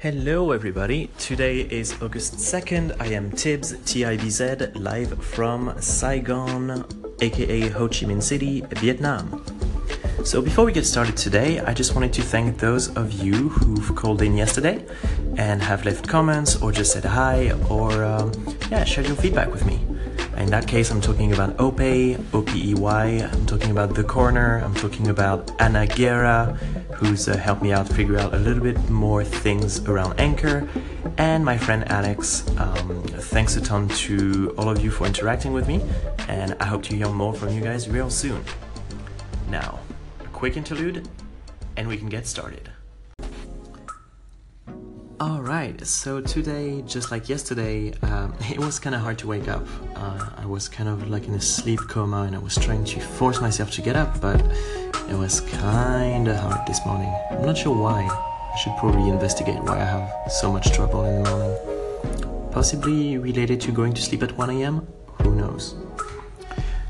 Hello, everybody. Today is August 2nd. I am Tibbs, TIBZ, live from Saigon, aka Ho Chi Minh City, Vietnam. So, before we get started today, I just wanted to thank those of you who've called in yesterday and have left comments or just said hi or, um, yeah, shared your feedback with me. In that case, I'm talking about OPE, OPEY, I'm talking about The Corner, I'm talking about Anna Guerra, who's uh, helped me out figure out a little bit more things around Anchor, and my friend Alex. Um, thanks a ton to all of you for interacting with me, and I hope to hear more from you guys real soon. Now, a quick interlude, and we can get started. Alright, so today, just like yesterday, um, it was kind of hard to wake up. Uh, I was kind of like in a sleep coma and I was trying to force myself to get up, but it was kind of hard this morning. I'm not sure why. I should probably investigate why I have so much trouble in the morning. Possibly related to going to sleep at 1 am? Who knows?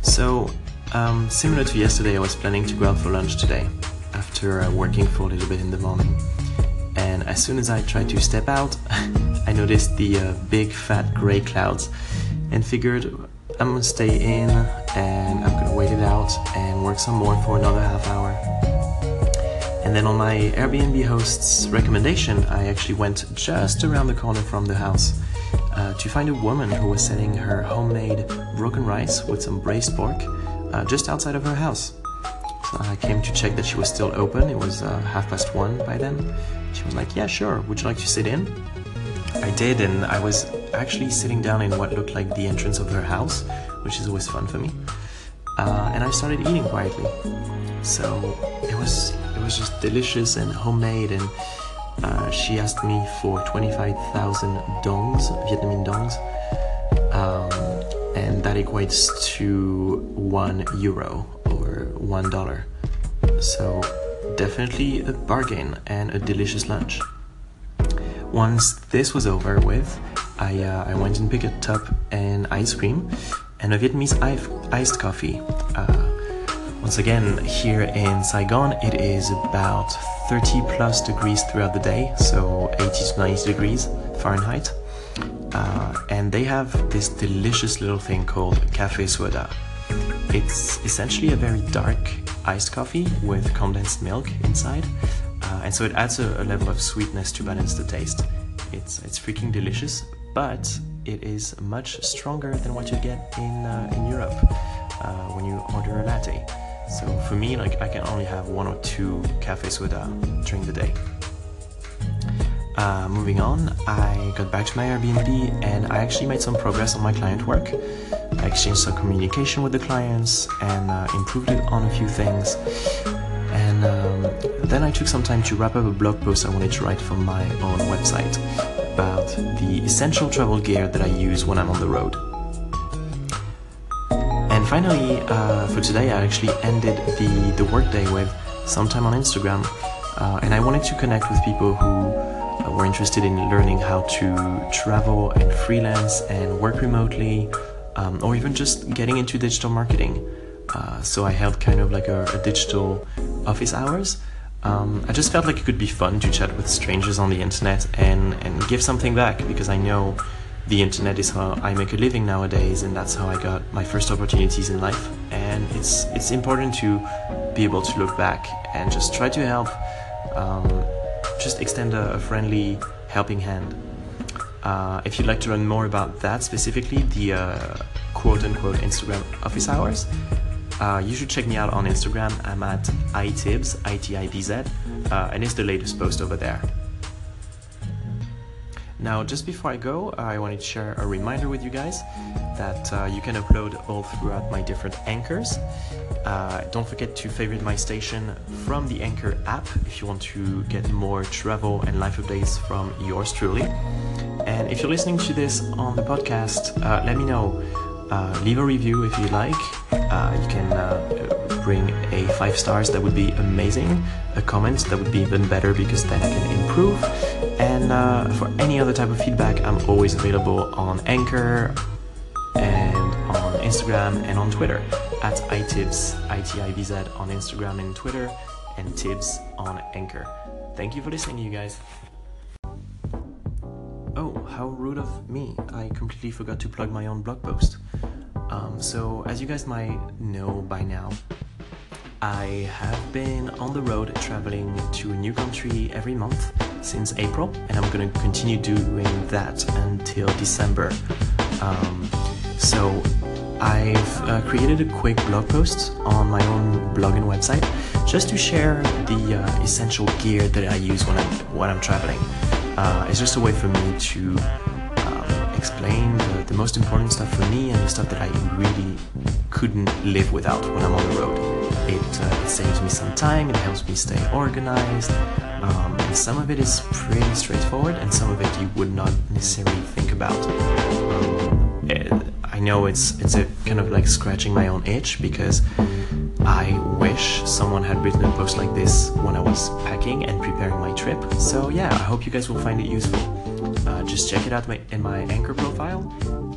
So, um, similar to yesterday, I was planning to go out for lunch today after uh, working for a little bit in the morning and as soon as I tried to step out, I noticed the uh, big fat gray clouds and figured I'm gonna stay in and I'm gonna wait it out and work some more for another half hour. And then on my Airbnb host's recommendation, I actually went just around the corner from the house uh, to find a woman who was selling her homemade broken rice with some braised pork uh, just outside of her house. I came to check that she was still open. It was uh, half past one by then. She was like, Yeah, sure. Would you like to sit in? I did, and I was actually sitting down in what looked like the entrance of her house, which is always fun for me. Uh, and I started eating quietly. So it was it was just delicious and homemade. And uh, she asked me for twenty five thousand dongs, Vietnamese dongs, um, and that equates to one euro or one dollar. So definitely a bargain and a delicious lunch. Once this was over with, I, uh, I went and picked a tub and ice cream and a Vietnamese iced coffee. Uh, once again, here in Saigon, it is about 30 plus degrees throughout the day, so 80 to 90 degrees Fahrenheit. Uh, and they have this delicious little thing called Cafe Sua Da. It's essentially a very dark iced coffee with condensed milk inside, uh, and so it adds a, a, level of sweetness to balance the taste. It's it's freaking delicious, but it is much stronger than what you get in uh, in Europe uh, when you order a latte. So for me, like I can only have one or two cafe sua da during the day. Uh, moving on, I got back to my Airbnb and I actually made some progress on my client work. I exchanged some communication with the clients and uh, improved it on a few things. And um, then I took some time to wrap up a blog post I wanted to write for my own website about the essential travel gear that I use when I'm on the road. And finally, uh, for today, I actually ended the, the workday with some time on Instagram. Uh, and I wanted to connect with people who were interested in learning how to travel and freelance and work remotely, um, or even just getting into digital marketing. Uh, so I held kind of like a, a digital office hours. Um, I just felt like it could be fun to chat with strangers on the internet and, and give something back because I know the internet is how I make a living nowadays, and that's how I got my first opportunities in life. And it's it's important to be able to look back and just try to help um, just extend a, a friendly helping hand. Uh, if you'd like to learn more about that specifically, the uh, quote unquote Instagram office hours, uh, you should check me out on Instagram. I'm at itibz, I-T-I-B-Z, uh, and it's the latest post over there. Now, just before I go, I wanted to share a reminder with you guys that uh, you can upload all throughout my different anchors. Uh, don't forget to favorite my station from the Anchor app if you want to get more travel and life updates from yours truly. And if you're listening to this on the podcast, uh, let me know. Uh, leave a review if you like. Uh, you can uh, bring a five stars, that would be amazing. A comment, that would be even better because then I can improve. And uh, for any other type of feedback, I'm always available on Anchor and on Instagram and on Twitter at itibz, I-T-I-B-Z on Instagram and Twitter, and Tibz on Anchor. Thank you for listening, you guys. How rude of me. I completely forgot to plug my own blog post. Um, so, as you guys might know by now, I have been on the road traveling to a new country every month since April, and I'm gonna continue doing that until December. Um, so, I've uh, created a quick blog post on my own blog and website just to share the uh, essential gear that I use when I'm when I'm traveling. Uh, it's just a way for me to um, explain the, the, most important stuff for me and the stuff that I really couldn't live without when I'm on the road. It, uh, it saves me some time, it helps me stay organized, um, and some of it is pretty straightforward, and some of it you would not necessarily think about. Um, it, I know it's it's a kind of like scratching my own itch because I wish someone had written a post like this when I was packing and preparing my trip. So yeah, I hope you guys will find it useful. Uh, just check it out in my Anchor profile,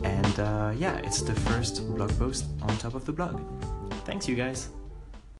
and uh, yeah, it's the first blog post on top of the blog. Thanks, you guys.